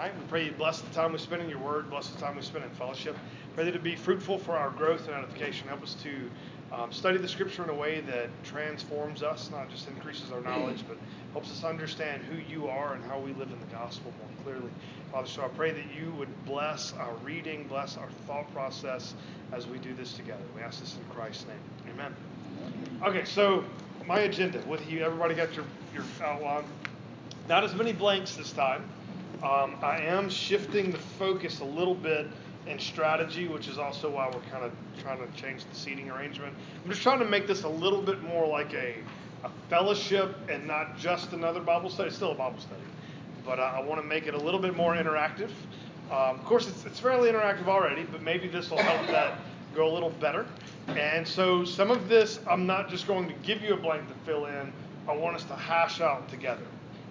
night. We pray you bless the time we spend in your word, bless the time we spend in fellowship. Pray that it be fruitful for our growth and edification. Help us to um, study the scripture in a way that transforms us, not just increases our knowledge, but helps us understand who you are and how we live in the gospel more clearly. Father, so I pray that you would bless our reading, bless our thought process as we do this together. We ask this in Christ's name. Amen. Okay, so my agenda with you, everybody got your, your outline. Not as many blanks this time. Um, I am shifting the focus a little bit in strategy, which is also why we're kind of trying to change the seating arrangement. I'm just trying to make this a little bit more like a, a fellowship and not just another Bible study. It's still a Bible study, but I, I want to make it a little bit more interactive. Um, of course, it's, it's fairly interactive already, but maybe this will help that go a little better. And so some of this, I'm not just going to give you a blank to fill in. I want us to hash out together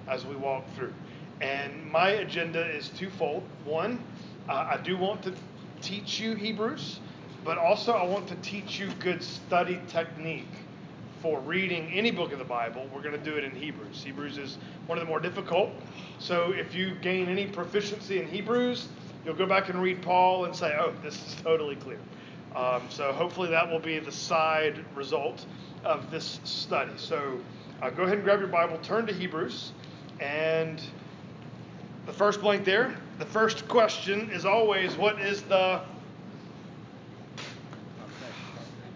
as we walk through. And my agenda is twofold. One, uh, I do want to teach you Hebrews, but also I want to teach you good study technique for reading any book of the Bible. We're going to do it in Hebrews. Hebrews is one of the more difficult. So if you gain any proficiency in Hebrews, you'll go back and read Paul and say, oh, this is totally clear. Um, so hopefully that will be the side result of this study. So uh, go ahead and grab your Bible, turn to Hebrews, and the first blank there, the first question is always what is the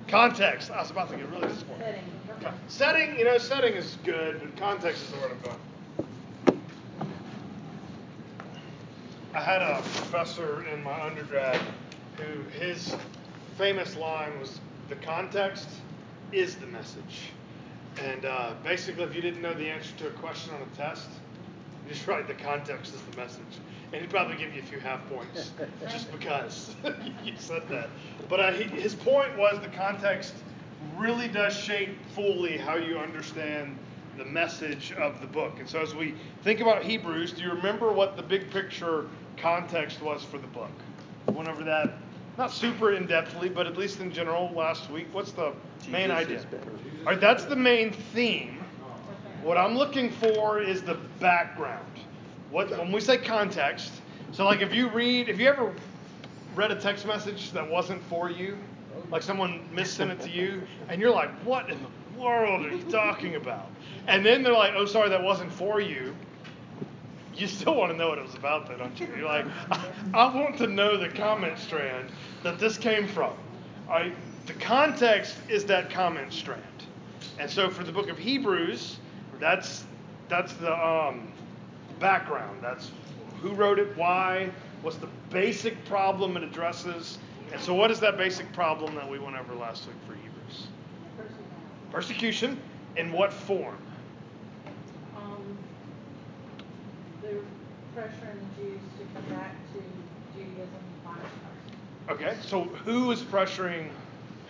context? I was about to get really disappointed. Setting. setting, you know, setting is good, but context is the word I'm going. I had a professor in my undergrad who his famous line was the context is the message. And uh, basically, if you didn't know the answer to a question on a test, just write the context is the message. And he'd probably give you a few half points just because you said that. But uh, he, his point was the context really does shape fully how you understand the message of the book. And so as we think about Hebrews, do you remember what the big picture context was for the book? Went over that not super in depthly, but at least in general last week. What's the Jesus main idea? All right, that's the main theme. What I'm looking for is the background. What when we say context, so like if you read, if you ever read a text message that wasn't for you, like someone missent it to you, and you're like, what in the world are you talking about? And then they're like, oh, sorry, that wasn't for you you still want to know what it was about, though, don't you? You're like, I, want to know the comment strand that this came from. I, the context is that comment strand. And so for the book of Hebrews, that's that's the um, background. That's who wrote it, why, what's the basic problem it addresses. And so, what is that basic problem that we went over last week for Hebrews? Persecution. In what form? Um, they're pressuring the Jews to come back to Judaism Okay, so who is pressuring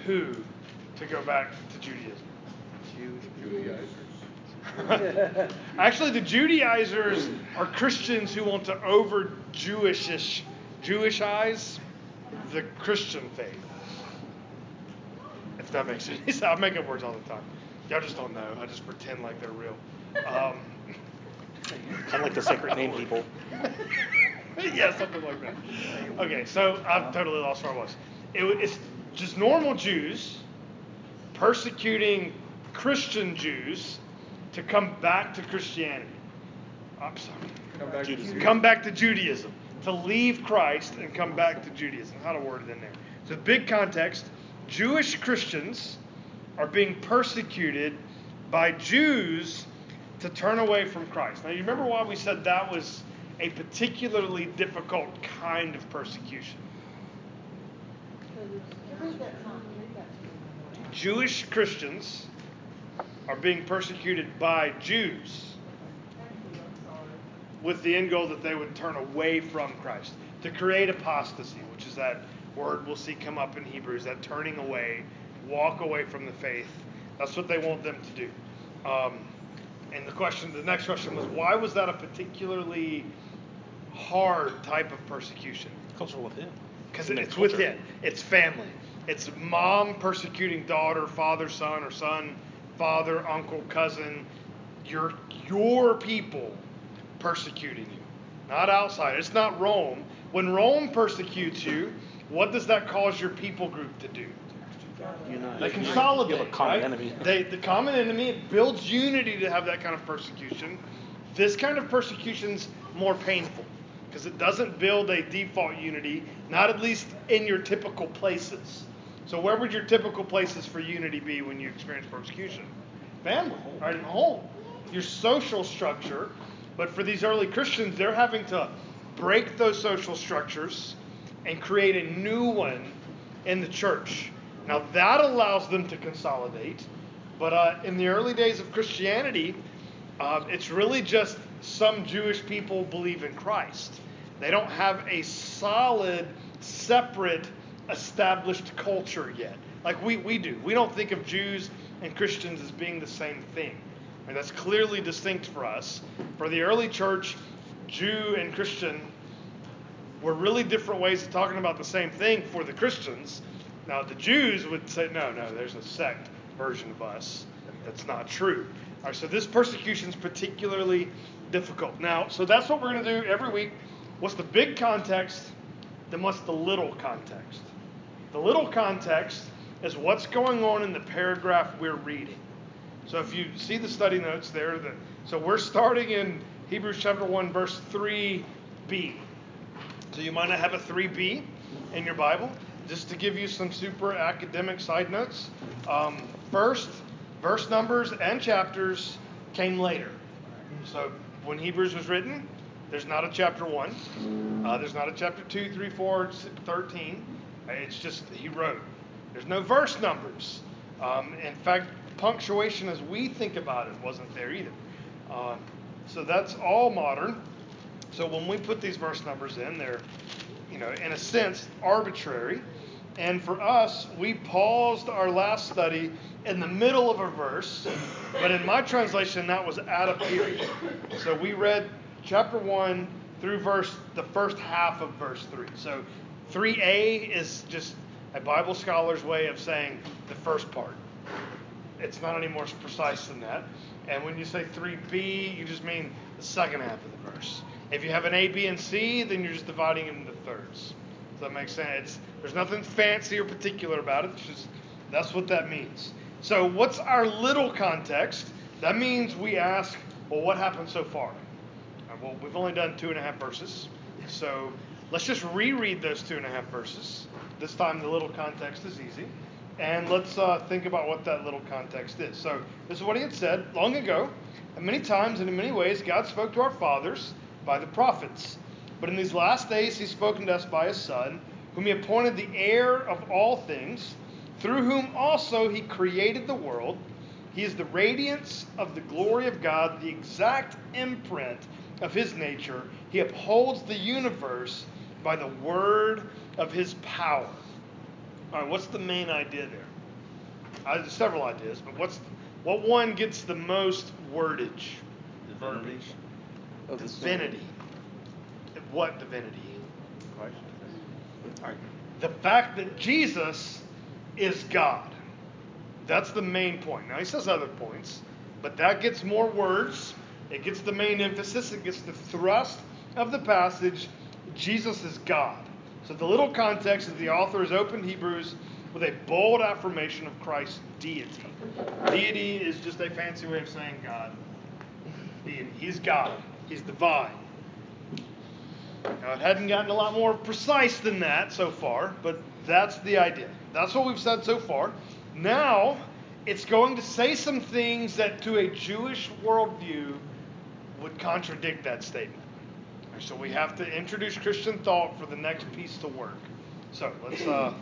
who to go back to Judaism? Judaizers. Actually, the Judaizers are Christians who want to over Jewishish, Jewishize the Christian faith. If that makes sense. I make up words all the time. Y'all just don't know. I just pretend like they're real. Um, kind of like the sacred name people. yeah, something like that. Okay, so I've totally lost where I was. It, it's just normal Jews persecuting Christian Jews to come back to Christianity. Oh, I'm sorry. Come back, to come back to Judaism. To leave Christ and come back to Judaism. How to word it in there. So, big context Jewish Christians are being persecuted by Jews to turn away from Christ. Now, you remember why we said that was a particularly difficult kind of persecution? Jewish Christians are being persecuted by Jews with the end goal that they would turn away from Christ, to create apostasy, which is that word we'll see come up in Hebrews, that turning away, walk away from the faith. That's what they want them to do. Um, and the question, the next question was, why was that a particularly hard type of persecution? Culture within. Because it's within. It's family. It's mom persecuting daughter, father, son, or son, father, uncle, cousin. Your your people persecuting you. not outside. It's not Rome. When Rome persecutes you, what does that cause your people group to do? Unite. They consolidate. You have a common right? enemy. They, the common enemy it builds unity to have that kind of persecution. This kind of persecution's more painful because it doesn't build a default unity, not at least in your typical places. So where would your typical places for unity be when you experience persecution? Family, right in home. Your social structure. But for these early Christians, they're having to break those social structures and create a new one in the church. Now that allows them to consolidate, but uh, in the early days of Christianity, uh, it's really just some Jewish people believe in Christ. They don't have a solid, separate, established culture yet, like we, we do. We don't think of Jews and Christians as being the same thing. And that's clearly distinct for us. For the early church, Jew and Christian were really different ways of talking about the same thing for the Christians. Now, the Jews would say, no, no, there's a sect version of us. That's not true. All right, so this persecution is particularly difficult. Now, so that's what we're going to do every week. What's the big context? Then what's the little context? The little context is what's going on in the paragraph we're reading. So if you see the study notes there, the, so we're starting in Hebrews chapter 1, verse 3b. So you might not have a 3b in your Bible. Just to give you some super academic side notes. Um, first, verse numbers and chapters came later. So when Hebrews was written, there's not a chapter 1. Uh, there's not a chapter 2, 3, 4, 13. It's just he wrote. There's no verse numbers. Um, in fact, punctuation as we think about it wasn't there either. Um, so that's all modern. So when we put these verse numbers in, they're, you know, in a sense, arbitrary. And for us, we paused our last study in the middle of a verse, but in my translation, that was at a period. So we read chapter 1 through verse the first half of verse 3. So 3a is just a Bible scholar's way of saying the first part. It's not any more precise than that. And when you say 3b, you just mean the second half of the verse. If you have an A, B, and C, then you're just dividing them into thirds. Does that make sense? It's, there's nothing fancy or particular about it. It's just that's what that means. So, what's our little context? That means we ask, well, what happened so far? Uh, well, we've only done two and a half verses. So, let's just reread those two and a half verses. This time, the little context is easy. And let's uh, think about what that little context is. So, this is what he had said long ago. And many times and in many ways, God spoke to our fathers by the prophets. But in these last days, he's spoken to us by his Son, whom he appointed the heir of all things, through whom also he created the world. He is the radiance of the glory of God, the exact imprint of his nature. He upholds the universe by the word of his power. All right, what's the main idea there? Uh, there's several ideas, but what's what one gets the most wordage? Divinity. Of the story. Divinity. What divinity? Christ. All right. The fact that Jesus is God. That's the main point. Now he says other points, but that gets more words. It gets the main emphasis. It gets the thrust of the passage. Jesus is God. So the little context is the author has opened Hebrews with a bold affirmation of Christ's deity. Deity is just a fancy way of saying God. Deity. He's God. He's divine. Now, it hadn't gotten a lot more precise than that so far, but that's the idea. That's what we've said so far. Now, it's going to say some things that to a Jewish worldview would contradict that statement. So we have to introduce Christian thought for the next piece to work. So let's uh,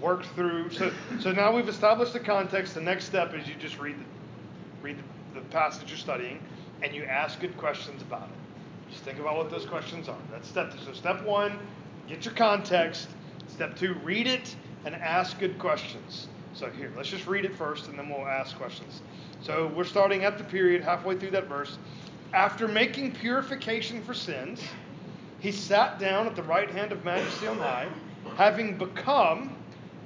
work through. So, so now we've established the context. The next step is you just read the, read the, the passage you're studying, and you ask good questions about it. Just think about what those questions are. That's step two. So step one, get your context. Step two, read it and ask good questions. So here, let's just read it first, and then we'll ask questions. So we're starting at the period halfway through that verse. After making purification for sins, he sat down at the right hand of majesty on high, having become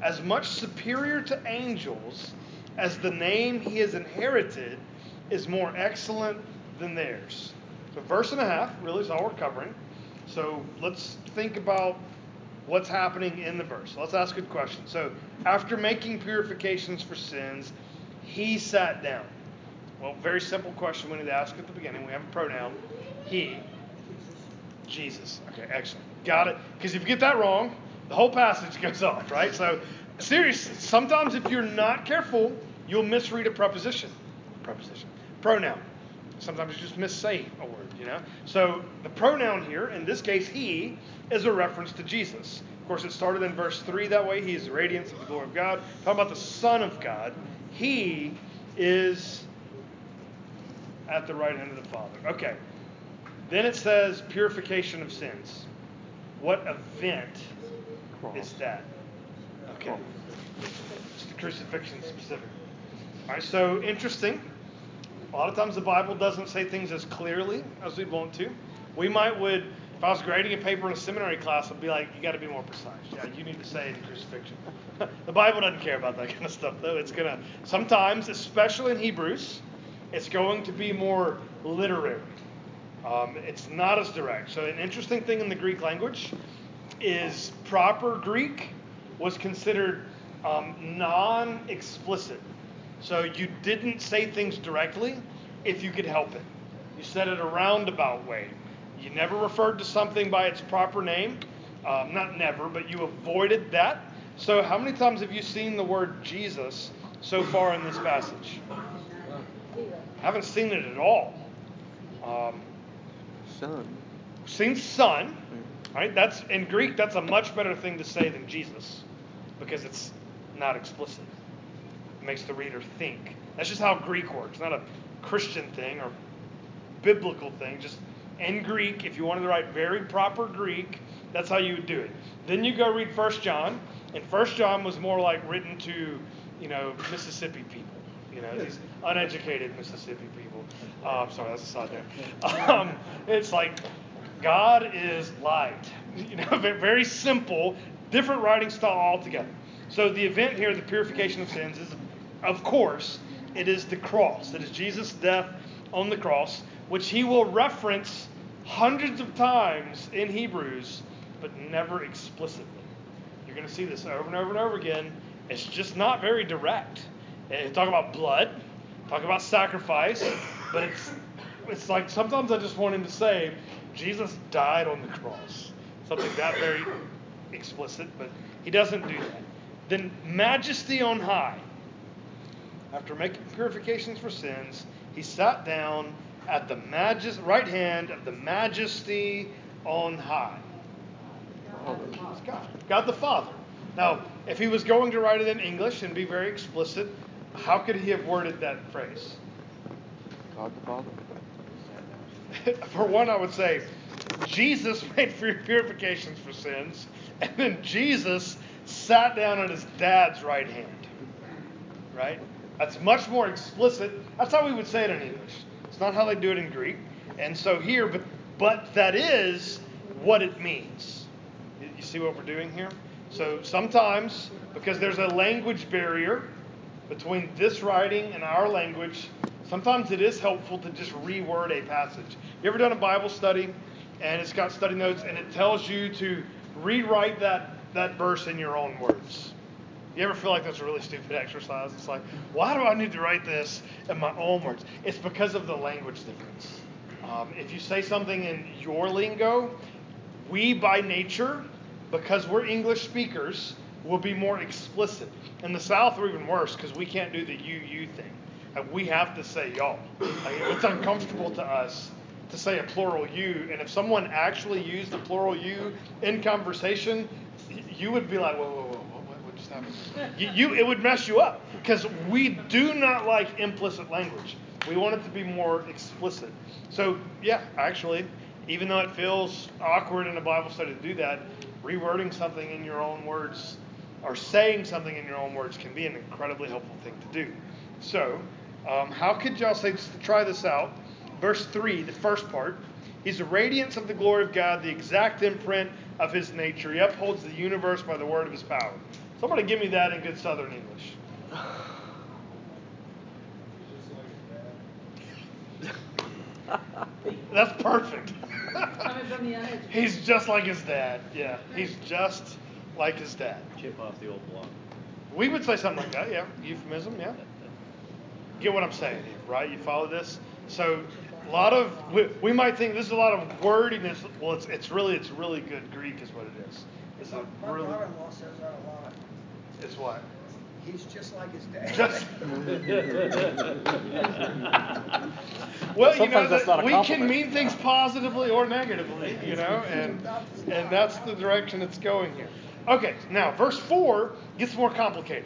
as much superior to angels as the name he has inherited is more excellent than theirs. So, verse and a half really is all we're covering. So let's think about what's happening in the verse. Let's ask a question. So, after making purifications for sins, he sat down. Well, very simple question we need to ask at the beginning. We have a pronoun. He. Jesus. Okay, excellent. Got it. Because if you get that wrong, the whole passage goes off, right? So, seriously, sometimes if you're not careful, you'll misread a preposition. Preposition. Pronoun. Sometimes you just missay a word, you know? So, the pronoun here, in this case, he, is a reference to Jesus. Of course, it started in verse 3 that way. He is the radiance of the glory of God. Talking about the Son of God. He is at the right hand of the Father. Okay. Then it says purification of sins. What event Cross. is that? Okay. It's the crucifixion specific. All right, so interesting. A lot of times the Bible doesn't say things as clearly as we'd want to. We might would, if I was grading a paper in a seminary class, I'd be like, you got to be more precise. Yeah, you need to say the crucifixion. the Bible doesn't care about that kind of stuff, though. It's gonna sometimes, especially in Hebrews, it's going to be more literary. Um, it's not as direct. So, an interesting thing in the Greek language is proper Greek was considered um, non explicit. So, you didn't say things directly if you could help it. You said it a roundabout way. You never referred to something by its proper name. Um, not never, but you avoided that. So, how many times have you seen the word Jesus so far in this passage? Haven't seen it at all. Um, Son. seen son, right? That's in Greek. That's a much better thing to say than Jesus, because it's not explicit. It makes the reader think. That's just how Greek works. Not a Christian thing or biblical thing. Just in Greek, if you wanted to write very proper Greek, that's how you would do it. Then you go read First John, and First John was more like written to, you know, Mississippi people. You know, these uneducated Mississippi people. Uh, sorry, that's a side note. Um, it's like God is light. You know, very simple, different writing style altogether. So the event here, the purification of sins, is, of course, it is the cross. It is Jesus' death on the cross, which he will reference hundreds of times in Hebrews, but never explicitly. You're going to see this over and over and over again. It's just not very direct. Eh, Talk about blood, talk about sacrifice, but it's it's like sometimes I just want him to say, Jesus died on the cross. Something that very explicit, but he doesn't do that. Then majesty on high. After making purifications for sins, he sat down at the majest, right hand of the majesty on high. God. God the Father. Now, if he was going to write it in English and be very explicit, how could he have worded that phrase? God the Father. for one, I would say Jesus made pur- purifications for sins, and then Jesus sat down at his dad's right hand. Right? That's much more explicit. That's how we would say it in English. It's not how they do it in Greek. And so here, but but that is what it means. You see what we're doing here? So sometimes, because there's a language barrier between this writing and our language, sometimes it is helpful to just reword a passage. You ever done a Bible study and it's got study notes and it tells you to rewrite that, that verse in your own words? You ever feel like that's a really stupid exercise? It's like, why do I need to write this in my own words? It's because of the language difference. Um, if you say something in your lingo, we by nature, because we're English speakers, will be more explicit. In the South, we're even worse because we can't do the you you thing. Like, we have to say y'all. Like, it's uncomfortable to us to say a plural you. And if someone actually used the plural you in conversation, you would be like, whoa, whoa, whoa, what, what, what just happened? You, you, it would mess you up because we do not like implicit language. We want it to be more explicit. So, yeah, actually, even though it feels awkward in a Bible study to do that, rewording something in your own words or saying something in your own words can be an incredibly helpful thing to do. So, um, how could y'all say, just to try this out, verse 3, the first part, He's the radiance of the glory of God, the exact imprint of His nature. He upholds the universe by the word of His power. Somebody give me that in good Southern English. That's perfect. Coming from the uneducated. He's just like his dad. Yeah, he's just like his dad. Chip off the old block. We would say something like that, yeah. Euphemism, yeah. Get what I'm saying here, right? You follow this? So, a lot of we, we might think this is a lot of wordiness. Well, it's it's really it's really good Greek is what it is. It's a My really brother-in-law says that a lot. it's what He's just like his dad. just. well, you know that we can mean things positively or negatively, you know, and and that's the direction it's going here. Okay, now verse four gets more complicated.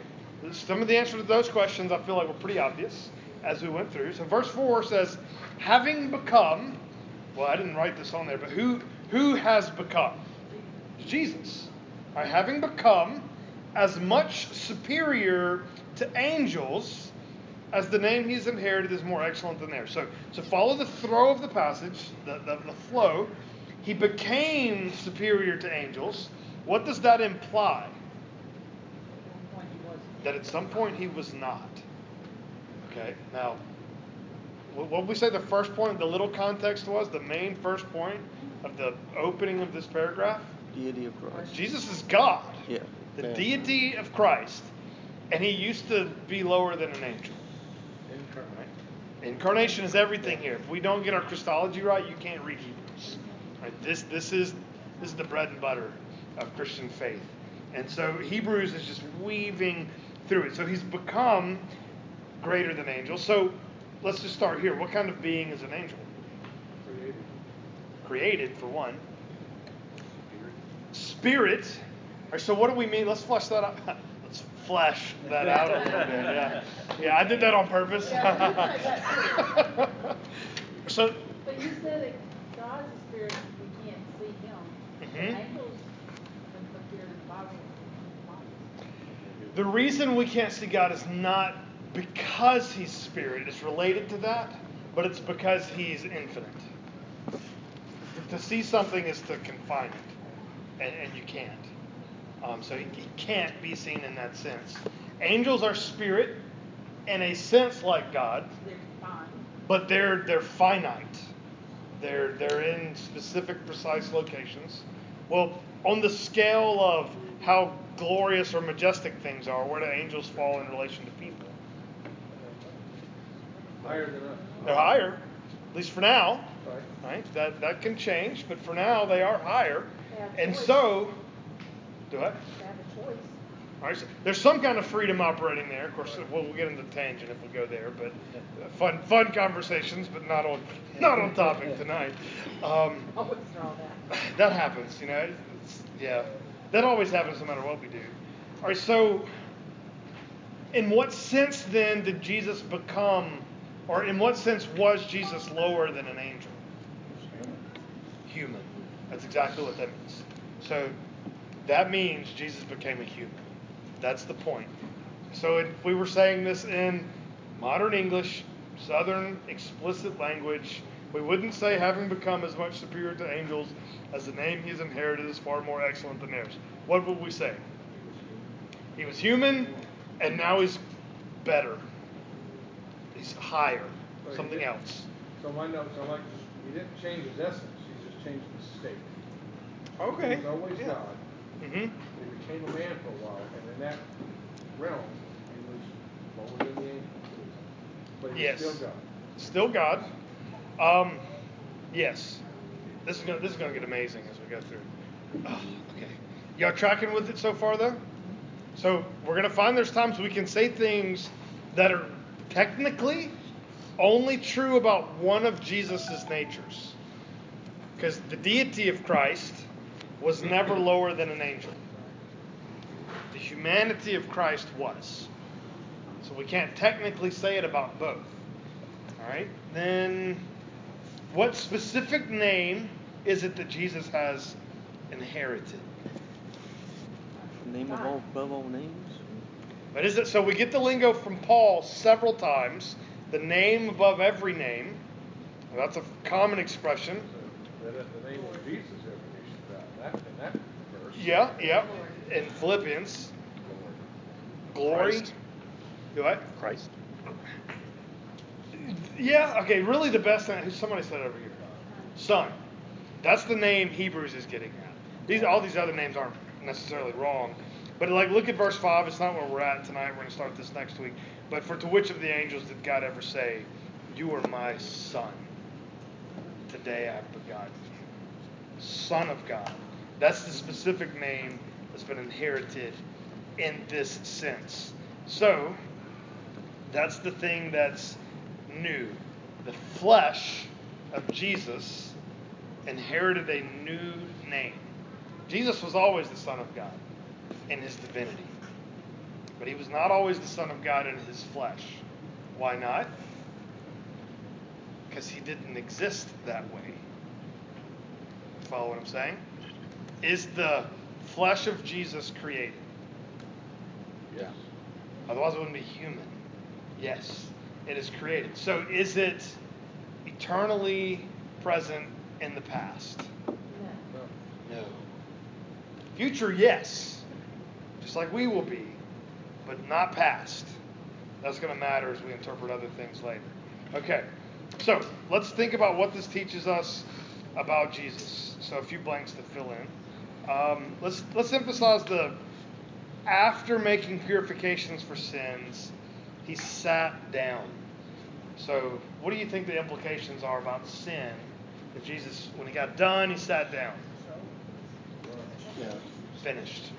Some of the answers to those questions I feel like were pretty obvious as we went through. So verse four says, "Having become," well, I didn't write this on there, but who who has become? Jesus. Right, having become as much superior to angels as the name he's inherited is more excellent than theirs. So, to follow the throw of the passage, the, the, the flow, he became superior to angels. What does that imply? At one point he wasn't. That at some point he was not. Okay, now, what what we say the first point, the little context was, the main first point of the opening of this paragraph? Deity of Christ. Jesus is God. Yeah. the Yeah. deity of Christ, and he used to be lower than an angel. Right? Incarnation is everything here. If we don't get our Christology right, you can't read Hebrews. Right? This this is this is the bread and butter of Christian faith. And so Hebrews is just weaving through it. So he's become greater than angels. So let's just start here. What kind of being is an angel? Created. Created for one. Spirit. All right, so what do we mean? Let's flesh that out. Let's flesh that out a little bit. Yeah, yeah, I did that on purpose. So, But you said that God's a spirit, we can't see him. Mhm. Angels, when appeared in the reason we can't see God is not because He's Spirit. It's related to that, but it's because He's infinite. To see something is to confine it, and, and you can't. Um, so he, he can't be seen in that sense. Angels are spirit, in a sense like God, but they're they're finite. They're they're in specific, precise locations. Well, on the scale of how glorious or majestic things are, where do angels fall in relation to people? Higher than us. They're higher, at least for now. Right. Right? That that can change, but for now they are higher. They have And choice. so, do what? They have a choice. All right, so there's some kind of freedom operating there. Of course, we'll, we'll get into tangent if we go there, but uh, fun fun conversations, but not on not on topic tonight. Um, Always draw that. that happens, you know. It's, yeah, that always happens no matter what we do. All right, so in what sense then did Jesus become, or in what sense was Jesus lower than an angel? Human. That's exactly what that means. So that means Jesus became a human. That's the point. So if we were saying this in modern English, Southern explicit language, we wouldn't say having become as much superior to angels as the name he's inherited is far more excellent than theirs. What would we say? He was human, and now he's better. He's higher, Right. something else. So my notes are like, he didn't change his essence, he just changed his state. Okay. He was always yeah. God. Mm-hmm. He became a man for a while, and in that realm, he was lower than the angels. But he Yes. still God. Still God. Um, yes. This is gonna this is gonna get amazing as we go through. Oh, okay. Y'all tracking with it so far though? So we're gonna find there's times we can say things that are technically only true about one of Jesus' natures. Because the deity of Christ was never lower than an angel. The humanity of Christ was. So we can't technically say it about both. All right? Then, what specific name is it that Jesus has inherited? The name of all above all names. But is it so? We get the lingo from Paul several times. The name above every name. Well, that's a common expression. So that at the name of Jesus, every knee should bow. That, that verse. Yeah, yeah. In Philippians, glory. Christ. Do what? Christ. Yeah, okay, really the best thing, somebody said over here. Son. That's the name Hebrews is getting at. These all these other names aren't necessarily wrong. But like look at verse five, it's not where we're at tonight, we're gonna start this next week. But for to which of the angels did God ever say, You are my son? Today I've begotten you. Son of God. That's the specific name that's been inherited in this sense. So that's the thing that's new. The flesh of Jesus inherited a new name. Jesus was always the Son of God in his divinity, but he was not always the Son of God in his flesh. Why not? Because he didn't exist that way. Follow what I'm saying? Is the flesh of Jesus created? Yeah. Otherwise, it wouldn't be human. Yes, it is created. So, is it eternally present in the past? No. No. Future, yes. Just like we will be, but not past. That's going to matter as we interpret other things later. Okay, so let's think about what this teaches us about Jesus. So, a few blanks to fill in. Um, let's let's emphasize the after making purifications for sins, he sat down. So, what do you think the implications are about sin? If Jesus, when he got done, he sat down. Yeah. Finished.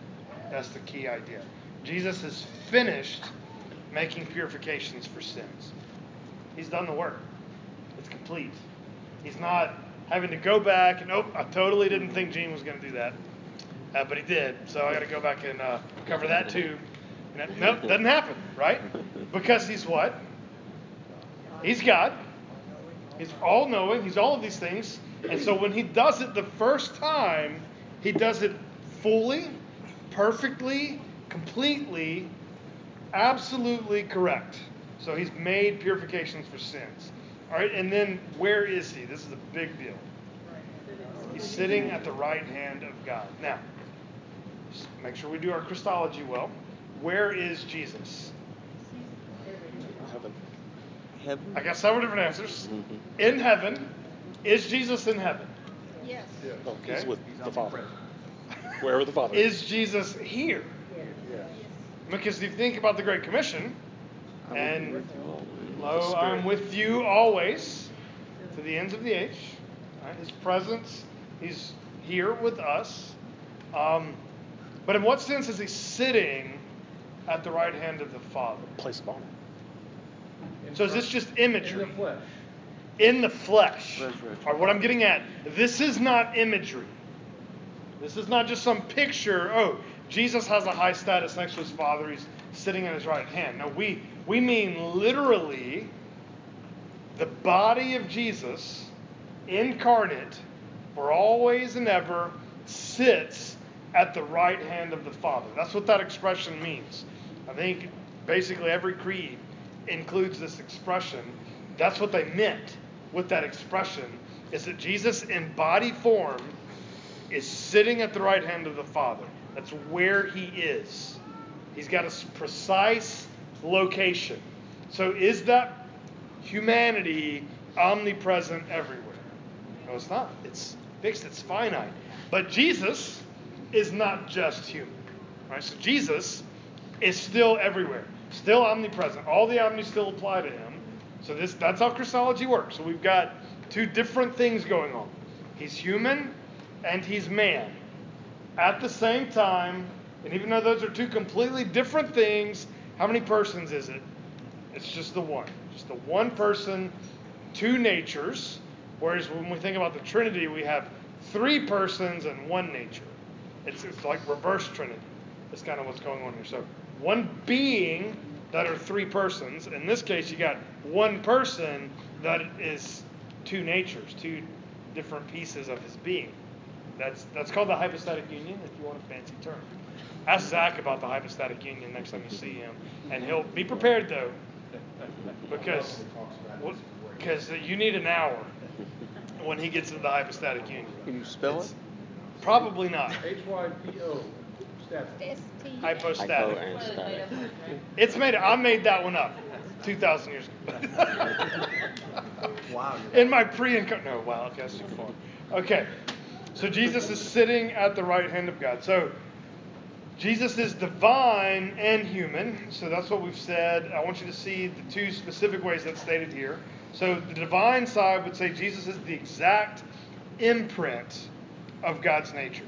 That's the key idea. Jesus has finished making purifications for sins. He's done the work. It's complete. He's not having to go back and, nope, I totally didn't think Gene was going to do that. Uh, but he did. So I got to go back and uh, cover that too. And that, nope, doesn't happen, right? Because he's what? He's God. He's all knowing. He's all of these things. And so when he does it the first time, he does it fully, perfectly, completely, absolutely correct. So he's made purifications for sins. All right, and then where is he? This is a big deal. He's sitting at the right hand of God. Now, make sure we do our Christology well. Where is Jesus? Heaven. Heaven. I got several different answers. Mhm. In heaven. Is Jesus in heaven? Yes. Oh, Okay. He's with the Father. Wherever the Father Is Jesus here? Yes. Because if you think about the Great Commission, I will be and with you always. lo, I'm with you always to the ends of the age. Right? His presence, He's here with us. Um, but in what sense is He sitting at the right hand of the Father? Place of honor. So is this just imagery? In the flesh. in the flesh. Resurrection. Or what I'm getting at, this is not imagery. This is not just some picture. Oh, Jesus has a high status next to his Father. He's sitting at his right hand. No, we we mean literally the body of Jesus incarnate for always and ever sits at the right hand of the Father. That's what that expression means. I think basically every creed includes this expression. That's what they meant with that expression is that Jesus in body form is sitting at the right hand of the Father. That's where he is. He's got a precise location. So is that humanity omnipresent everywhere? No, it's not. It's fixed, it's finite. But Jesus is not just human. Right? So Jesus is still everywhere, still omnipresent. All the omnis still apply to him. So this that's how Christology works. So we've got two different things going on. He's human and he's man. At the same time, and even though those are two completely different things, how many persons is it? It's just the one. Just the one person, two natures. Whereas when we think about the Trinity, we have three persons and one nature. It's, it's like reverse Trinity. That's kind of what's going on here. So one being that are three persons. In this case, you got one person that is two natures, two different pieces of his being. That's that's called the hypostatic union, if you want a fancy term. Ask Zach about the hypostatic union next time you see him, and he'll be prepared though, because because you need an hour when he gets into the hypostatic union. Can you spell It's it? Probably not. H Y P O. Static. S-T. Hypostatic. Hypo and static. It's made. I made that one up, two thousand years ago. Wow. In my pre and no, wow, okay, that's too far. Okay, So Jesus is sitting at the right hand of God. So Jesus is divine and human. So that's what we've said. I want you to see the two specific ways that's stated here. So the divine side would say Jesus is the exact imprint of God's nature.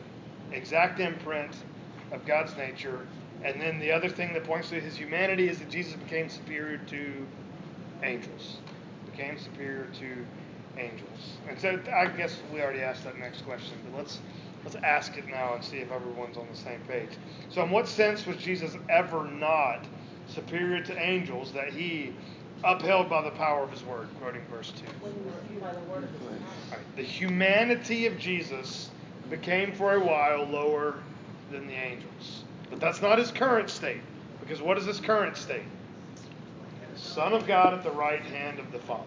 Exact imprint of God's nature. And then the other thing that points to his humanity is that Jesus became superior to angels. Became superior to angels. And so I guess we already asked that next question, but let's let's ask it now and see if everyone's on the same page. So in what sense was Jesus ever not superior to angels that he upheld by the power of his word, quoting verse 2. When you were by the word of his mouth. Right. The humanity of Jesus became for a while lower than the angels. But that's not his current state. Because what is his current state? Son of God at the right hand of the Father.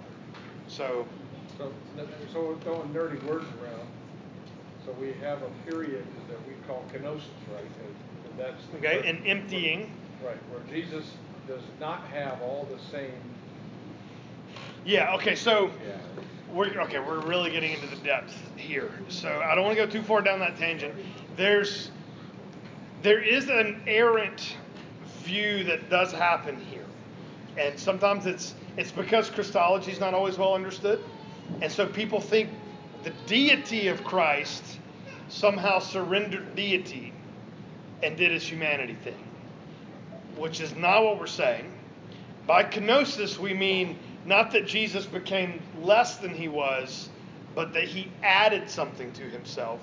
So, So, so we're throwing dirty words around. So we have a period that we call kenosis, right? And, and that's okay, an emptying. Right, where Jesus does not have all the same. Yeah, okay, so Yeah. we're okay, we're really getting into the depth here. So I don't want to go too far down that tangent. There's there is an errant view that does happen here. And sometimes it's it's because Christology is not always well understood. And so people think the deity of Christ somehow surrendered deity and did his humanity thing, which is not what we're saying. By kenosis, we mean not that Jesus became less than he was, but that he added something to himself.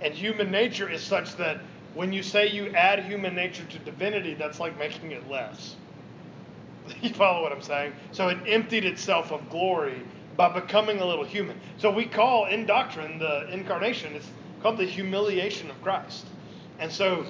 And human nature is such that when you say you add human nature to divinity, that's like making it less. You follow what I'm saying? So it emptied itself of glory by becoming a little human. So we call in doctrine the incarnation, it's called the humiliation of Christ. And so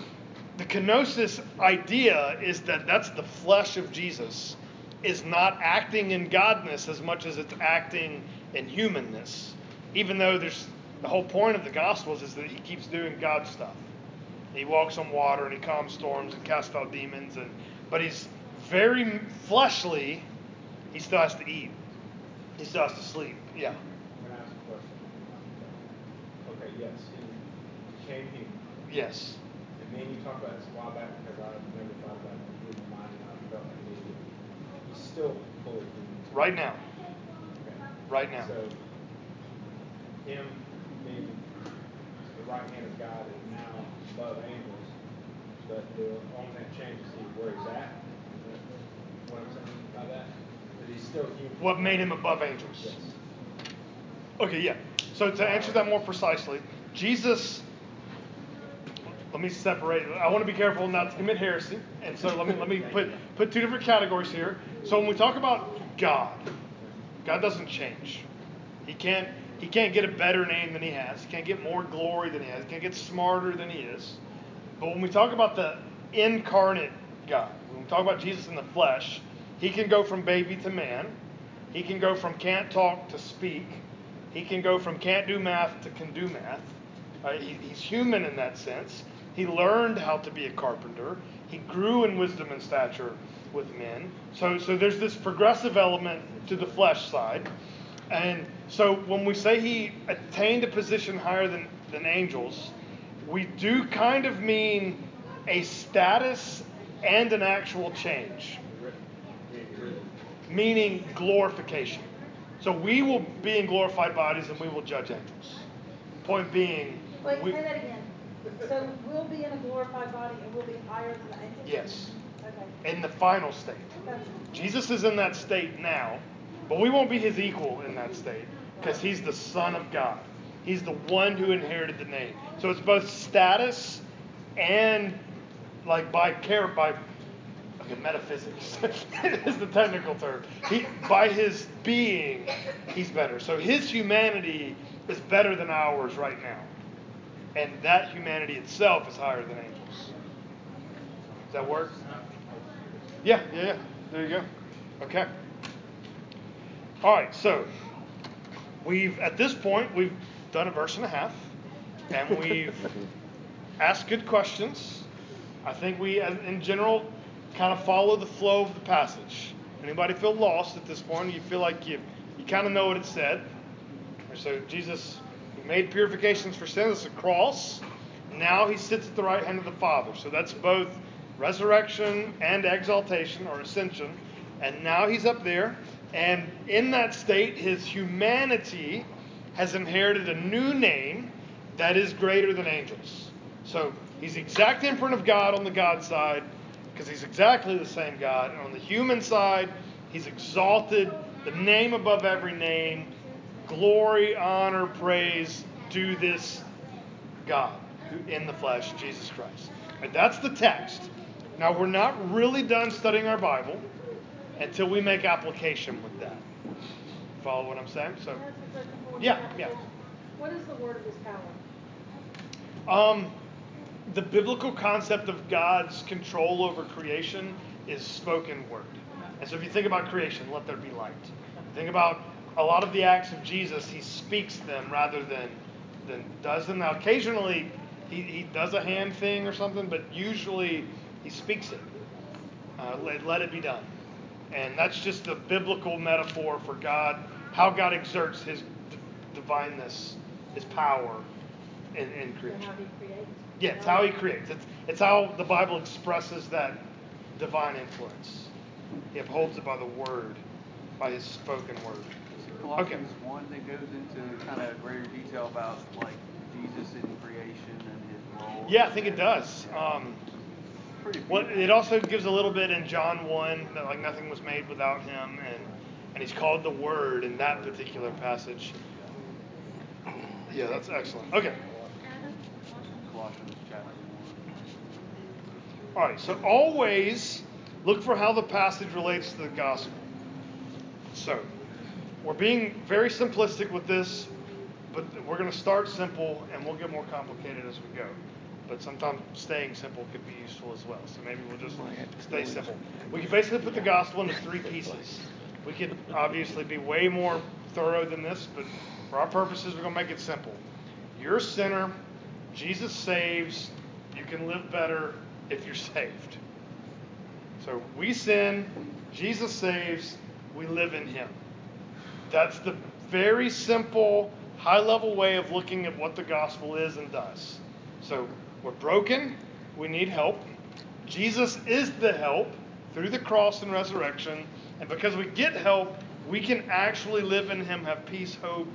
the kenosis idea is that that's the flesh of Jesus is not acting in godness as much as it's acting in humanness. Even though there's the whole point of the gospels is that he keeps doing God stuff. He walks on water and he calms storms and casts out demons and but he's very fleshly. He still has to eat. He still has to sleep. Yeah. I'm ask a question. Okay, yes, he became human. Yes. And then you talk about this a while back because I never thought about it in my mind and I felt like maybe he's still fully human. Right now. Okay. Right now. So him being the right hand of God now above angels, but the only thing that where he's at. What I'm saying by that? That he's still human. What made him above angels? Yes. Okay, yeah. So to answer that more precisely, Jesus. Let me separate. I want to be careful not to commit heresy, and so let me let me put put two different categories here. So when we talk about God, God doesn't change. He can't he can't get a better name than he has. He can't get more glory than he has. He can't get smarter than he is. But when we talk about the incarnate God, when we talk about Jesus in the flesh, he can go from baby to man. He can go from can't talk to speak. He can go from can't do math to can do math. Uh, he, he's human in that sense. He learned how to be a carpenter. He grew in wisdom and stature with men. So, so there's this progressive element to the flesh side. And so when we say he attained a position higher than, than angels, we do kind of mean a status and an actual change, meaning glorification. So we will be in glorified bodies and we will judge angels. Point being, Wait, we, say that again. So we'll be in a glorified body and we'll be higher than the angels? yes, Okay. in the final state. Gotcha. Jesus is in that state now, but we won't be his equal in that state because he's the Son of God. He's the one who inherited the name. So it's both status and like by care by okay, metaphysics is the technical term. He by his being, he's better. So his humanity is better than ours right now. And that humanity itself is higher than angels. Does that work? Yeah, yeah, yeah. There you go. Okay. All right, so we've at this point we've done a verse and a half, and we've asked good questions. I think we, in general, kind of follow the flow of the passage. Anybody feel lost at this point? You feel like you you kind of know what it said. So Jesus made purifications for sin. That's the cross. Now he sits at the right hand of the Father. So that's both resurrection and exaltation or ascension. And now he's up there. And in that state, his humanity has inherited a new name that is greater than angels. So he's the exact imprint of God on the God side because he's exactly the same God. And on the human side, he's exalted, the name above every name. Glory, honor, praise do this God in the flesh, Jesus Christ. And that's the text. Now we're not really done studying our Bible until we make application with that. Follow what I'm saying? So Can I ask a question before we Yeah, yeah. What is the word of his power? Um, the biblical concept of God's control over creation is spoken word. And so if you think about creation, let there be light. Think about a lot of the acts of Jesus, he speaks them rather than than does them. Now occasionally he, he does a hand thing or something, but usually he speaks it. Uh, let, let it be done. And that's just the biblical metaphor for God, how God exerts his d- divineness, his power in, in And creation. how he creates? Yeah, it's how he creates. It's, it's how the Bible expresses that divine influence. He upholds it by the word, by his spoken word. Colossians one that goes into kind of greater detail about like Jesus in creation and his role. Yeah, I think it does. Yeah. Um, Pretty well, it also gives a little bit in John 1 that like nothing was made without him, and, and he's called the Word in that particular passage. Yeah, that's excellent. Okay. Colossians chapter one. All right, so always look for how the passage relates to the gospel. So, we're being very simplistic with this, but we're going to start simple and we'll get more complicated as we go. But sometimes staying simple could be useful as well. So maybe we'll just stay simple. We can basically put the gospel into three pieces. We could obviously be way more thorough than this, but for our purposes, we're going to make it simple. You're a sinner. Jesus saves. You can live better if you're saved. So we sin, Jesus saves, we live in Him. That's the very simple, high level way of looking at what the gospel is and does. So we're broken, we need help. Jesus is the help through the cross and resurrection. And because we get help, we can actually live in Him, have peace, hope,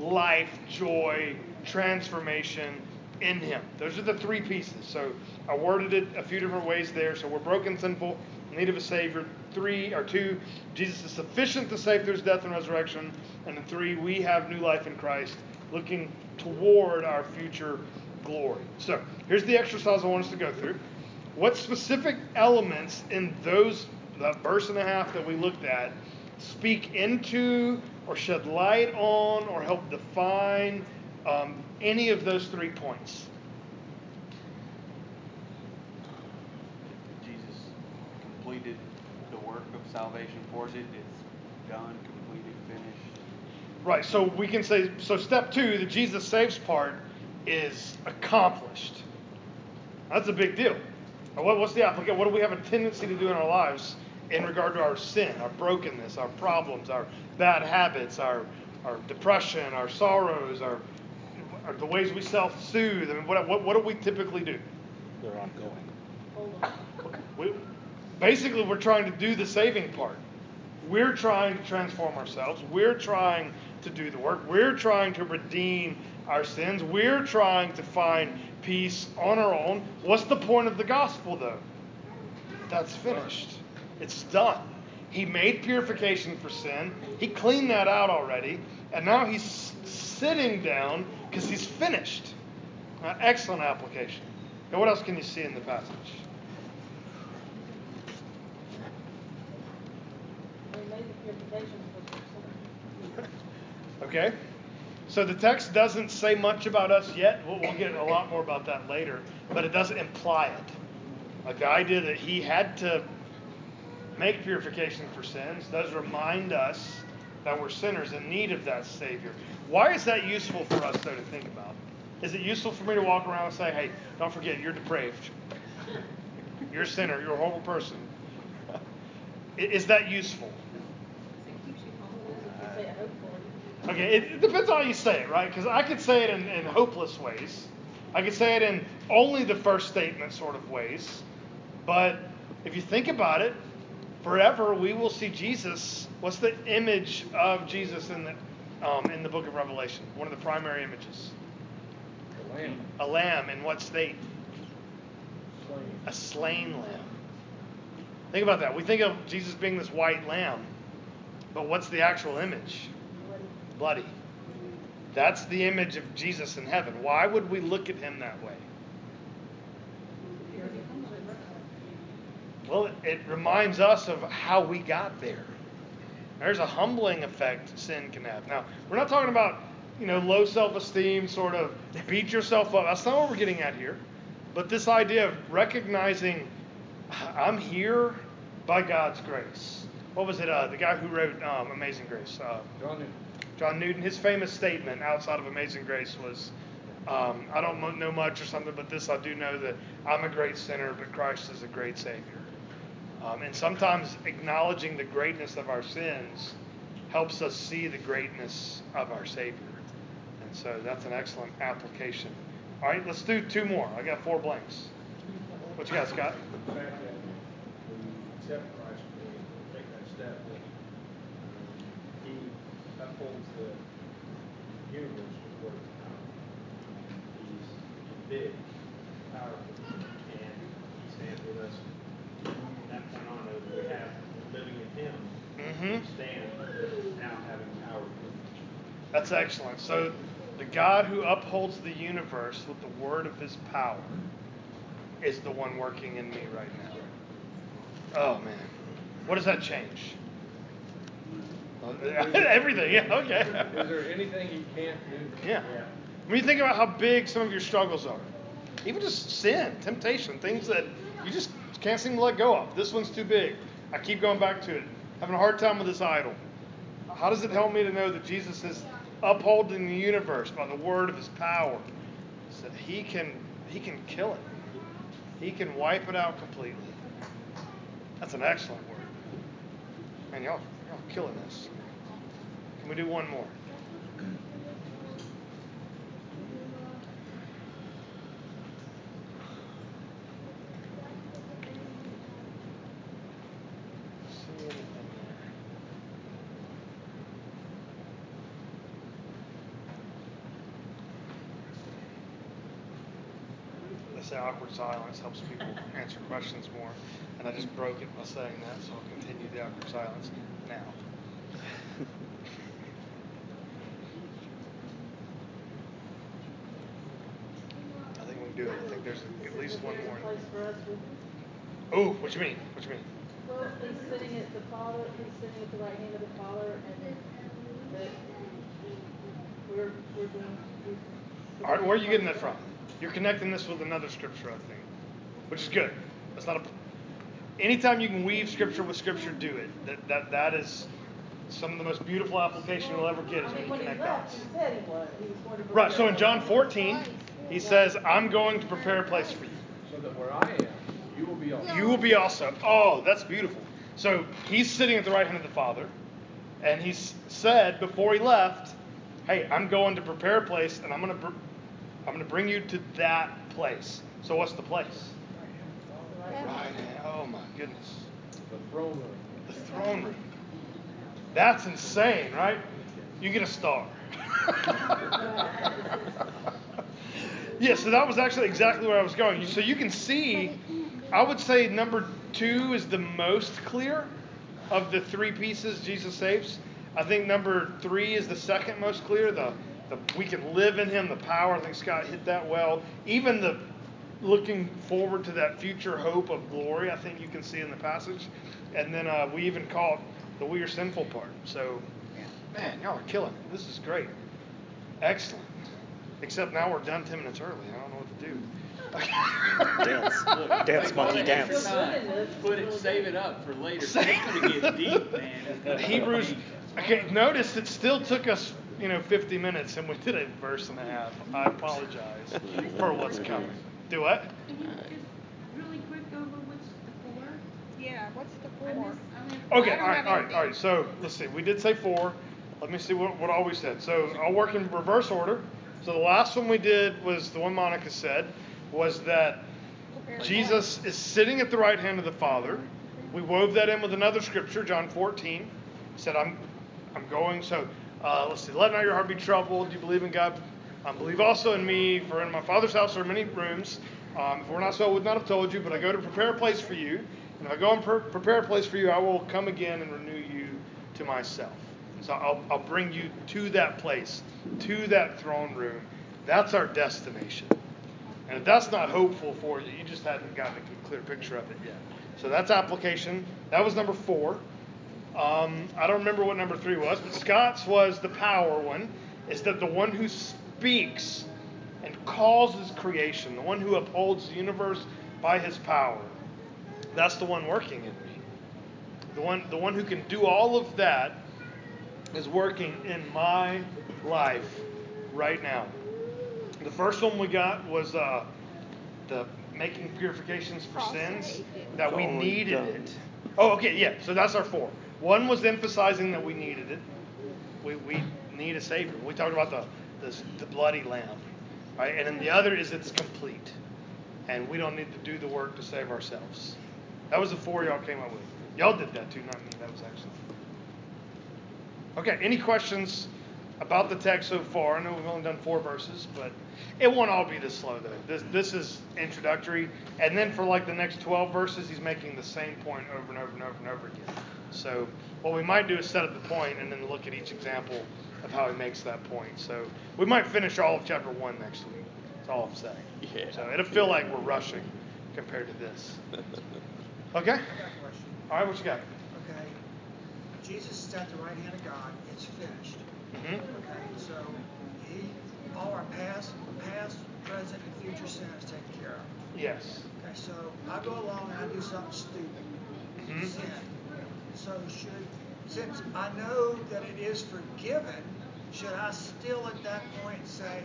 life, joy, transformation in Him. Those are the three pieces. So I worded it a few different ways there. So we're broken, sinful, in need of a Savior. Three or two, Jesus is sufficient to save through His death and resurrection. And three, we have new life in Christ, looking toward our future glory. So here's the exercise I want us to go through. What specific elements in those that verse and a half that we looked at speak into or shed light on or help define um, any of those three points? Jesus completed the work of salvation for us. It, it's done, completed, finished. Right. So we can say so. Step two, the Jesus saves part, is accomplished. That's a big deal. What, what's the application? What do we have a tendency to do in our lives in regard to our sin, our brokenness, our problems, our bad habits, our our depression, our sorrows, our, our the ways we self-soothe? I mean, what, what what do we typically do? They're ongoing. We, basically, we're trying to do the saving part. We're trying to transform ourselves. We're trying to do the work. We're trying to redeem our sins. We're trying to find peace on our own. What's the point of the gospel, though? That's finished. It's done. He made purification for sin. He cleaned that out already. And now he's sitting down because he's finished. Uh, excellent application. Now, what else can you see in the passage? We made the purification for the sinner. Okay? So the text doesn't say much about us yet. We'll, we'll get a lot more about that later, but it doesn't imply it. Like the idea that he had to make purification for sins does remind us that we're sinners in need of that Savior. Why is that useful for us, though, to think about? Is it useful for me to walk around and say, hey, don't forget, you're depraved? You're a sinner. You're a horrible person. Is that useful? Okay, it, it depends on how you say it, right? Because I could say it in, in hopeless ways. I could say it in only the first statement sort of ways. But if you think about it, forever we will see Jesus. What's the image of Jesus in the um, in the book of Revelation? One of the primary images. A lamb. A lamb in what state? slain. A slain lamb. Think about that. We think of Jesus being this white lamb, but what's the actual image? Bloody. That's the image of Jesus in heaven. Why would we look at him that way? Well, it, reminds us of how we got there. There's a humbling effect sin can have. Now, we're not talking about, you know, low self-esteem, sort of beat yourself up. That's not what we're getting at here. But this idea of recognizing I'm here by God's grace. What was it? Uh, the guy who wrote um, Amazing Grace, uh, John Newton. John Newton. His famous statement outside of Amazing Grace was, um, "I don't know much or something, but this I do know that I'm a great sinner, but Christ is a great Savior." Um, and sometimes acknowledging the greatness of our sins helps us see the greatness of our Savior. And so that's an excellent application. All right, let's do two more. I got four blanks. What you got, Scott? The fact that we accept Christ, we take that step, that um, He upholds the universe with word of power. He's big, powerful, and He stands with us. From that point on, though, we have, living in Him, Mm-hmm. we stand now having power. That's excellent. So, the God who upholds the universe with the word of his power is the one working in me right now. Oh, man. What does that change? Everything, yeah, okay. Is there anything you can't do? Yeah. When you think about how big some of your struggles are, even just sin, temptation, things that you just can't seem to let go of. This one's too big. I keep going back to it. Having a hard time with this idol. How does it help me to know that Jesus is upholding the universe by the word of his power? So that he can he can kill it. He can wipe it out completely. That's an excellent word. Man, y'all, y'all killing this. Can we do one more? Say awkward silence helps people answer questions more, and I just broke it by saying that, so I'll continue the awkward silence now. I think we can do it. I think there's at least one more. place for us with, Oh, what you mean? What you mean? well, he's sitting at the Father, he's sitting at the right hand of the Father, and that we're, we're doing. All right, where are you getting that from? You're connecting this with another scripture, I think, which is good. That's not a. Anytime you can weave scripture with scripture, do it. That that that is some of the most beautiful application you'll ever get is when you connect dots. he said he was, he was going to. Right. So in John 14, he says, "I'm going to prepare a place for you. So that where I am, you will be also. You will be also." Oh, that's beautiful. So he's sitting at the right hand of the Father, and he said before he left, "Hey, I'm going to prepare a place, and I'm going to br- I'm going to bring you to that place." So what's the place? Right. hand. Oh my goodness. The throne room. The throne room. That's insane, right? You get a star. yeah, so that was actually exactly where I was going. So you can see, I would say number two is the most clear of the three pieces Jesus saves. I think number three is the second most clear. The, the we can live in Him, the power. I think Scott hit that well. Even the looking forward to that future hope of glory. I think you can see in the passage. And then uh, we even call it the we are sinful part. So, man, y'all are killing it. This is great. Excellent. Except now we're done 10 minutes early. I don't know what to do. Dance. Look, Dance, take all monkey, that dance. Put it, save it up for later. It's gonna get deep, man. It's gonna get Hebrews. deep. Okay, notice it still took us, you know, 50 minutes, and we did a verse and a half. I apologize for what's coming. Do what? Can you just really quick go over what's the four? Yeah, what's the I four? I mean. Okay, all right, all right, all right. So let's see. We did say four. let me see what, what all we said. So I'll work in reverse order. So the last one we did was the one Monica said was that Jesus is sitting at the right hand of the Father. We wove that in with another scripture, John 14. He said, I'm, I'm going. So uh, let's see. Let not your heart be troubled. Do You believe in God. Um, believe also in me. For in my Father's house are many rooms. Um, if we're not so, I would not have told you. But I go to prepare a place for you. And if I go and pre- prepare a place for you, I will come again and renew you to myself. So I'll, I'll bring you to that place, to that throne room. That's our destination. And if that's not hopeful for you, you just haven't gotten a clear picture of it yet. So that's application. That was number four. Um, I don't remember what number three was, but Scott's was the power one. Is that the one who speaks and causes creation, the one who upholds the universe by his power. That's the one working in me. The one, the one who can do all of that is working in my life right now. The first one we got was uh, the making purifications for sins, that we needed it. Oh, okay, yeah, so that's our four. One was emphasizing that we needed it. We, we need a Savior. We talked about the, the, the bloody lamb, right? And then the other is it's complete. And we don't need to do the work to save ourselves. That was the four y'all came up with. Y'all did that too, not me. That was excellent. Okay, any questions about the text so far? I know we've only done four verses, but it won't all be this slow though. This this is introductory, and then for like the next 12 verses, he's making the same point over and over and over and over again. So what we might do is set up the point and then look at each example of how he makes that point. So we might finish all of chapter one next week. That's all I'm saying. Yeah. So it'll feel like we're rushing compared to this. Okay. I got a question. All right, what you got? Jesus is at the right hand of God. It's finished. hmm Okay, so he, all our past, past, present, and future sin is taken care of. Yes. Okay, so I go along and I do something stupid, Mhm. sin. So should, since I know that it is forgiven, should I still at that point say,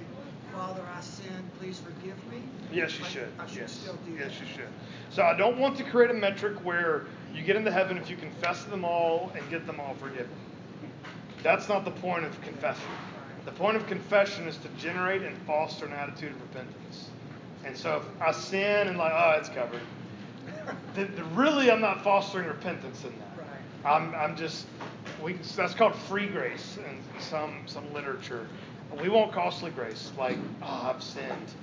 Father, I sinned, please forgive me? Yes, you should. I should yes. still do Yes, that. you should. So I don't want to create a metric where you get into heaven if you confess them all and get them all forgiven. That's not the point of confession. The point of confession is to generate and foster an attitude of repentance. And so if I sin and like, oh, it's covered. Then then really, I'm not fostering repentance in that. Right. I'm, I'm just, we, that's called free grace in some, some literature. We want costly grace, like, oh, I've sinned.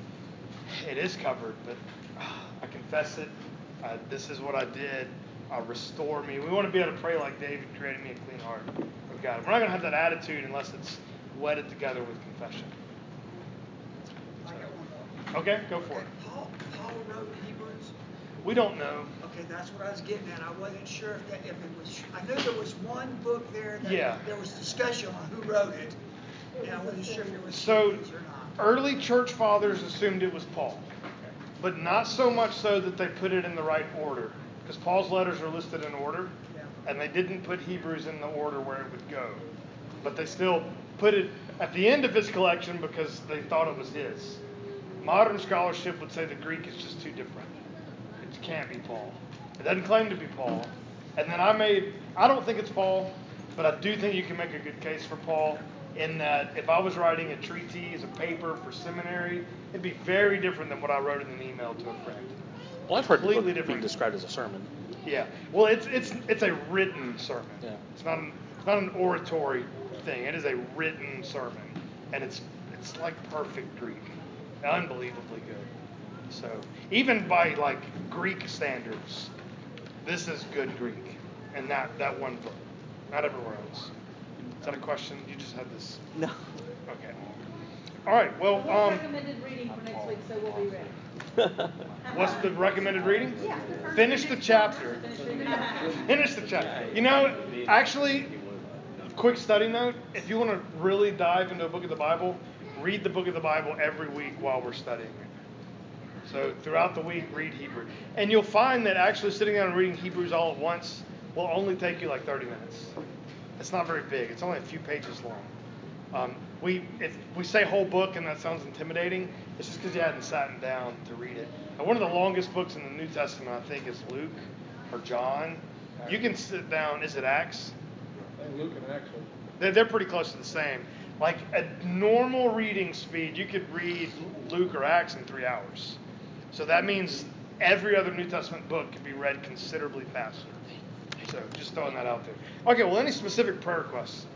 It is covered, but ah, I confess it. Uh, this is what I did. Uh, restore me. We want to be able to pray like David created me a clean heart God. We're not going to have that attitude unless it's wedded together with confession. I got one more. Okay, go for Okay, it. Paul, Paul wrote Hebrews. We don't know. Okay, that's what I was getting at. I wasn't sure if that, if it was, I knew there was one book there that Yeah. there was discussion on who wrote it. And I wasn't sure if it was So, Hebrews or not. early church fathers assumed it was Paul, but not so much so that they put it in the right order, because Paul's letters are listed in order, and they didn't put Hebrews in the order where it would go, but they still put it at the end of his collection because they thought it was his. Modern scholarship would say the Greek is just too different. It can't be Paul. It doesn't claim to be Paul. And then I made, I don't think it's Paul, but I do think you can make a good case for Paul in that if I was writing a treatise, a paper for seminary, it'd be very different than what I wrote in an email to a friend. Well, I've heard Completely being different. described as a sermon. Yeah. Well, it's it's it's a written sermon. Yeah. It's not an, it's not an oratory thing. It is a written sermon, and it's it's like perfect Greek, unbelievably good. So even by like Greek standards, this is good Greek, and that that one book, not everywhere else. Is that a question? You just had this. No. Okay. All right. Well, what's um, recommended reading for next week, so we'll be ready? what's the recommended reading? Yeah. Finish the chapter. Finish. Finish the chapter. You know, actually, quick study note: if you want to really dive into a book of the Bible, read the book of the Bible every week while we're studying it. So throughout the week, read Hebrew, and you'll find that actually sitting down and reading Hebrews all at once will only take you like 30 minutes. It's not very big. It's only a few pages long. Um, we if we say whole book and that sounds intimidating, it's just because you hadn't sat down to read it. And one of the longest books in the New Testament, I think, is Luke or John. You can sit down. Is it Acts? I think Luke and Acts They're, they're pretty close to the same. Like a normal reading speed, you could read Luke or Acts in three hours. So that means every other New Testament book could be read considerably faster. So just throwing that out there. Okay, well, any specific prayer requests?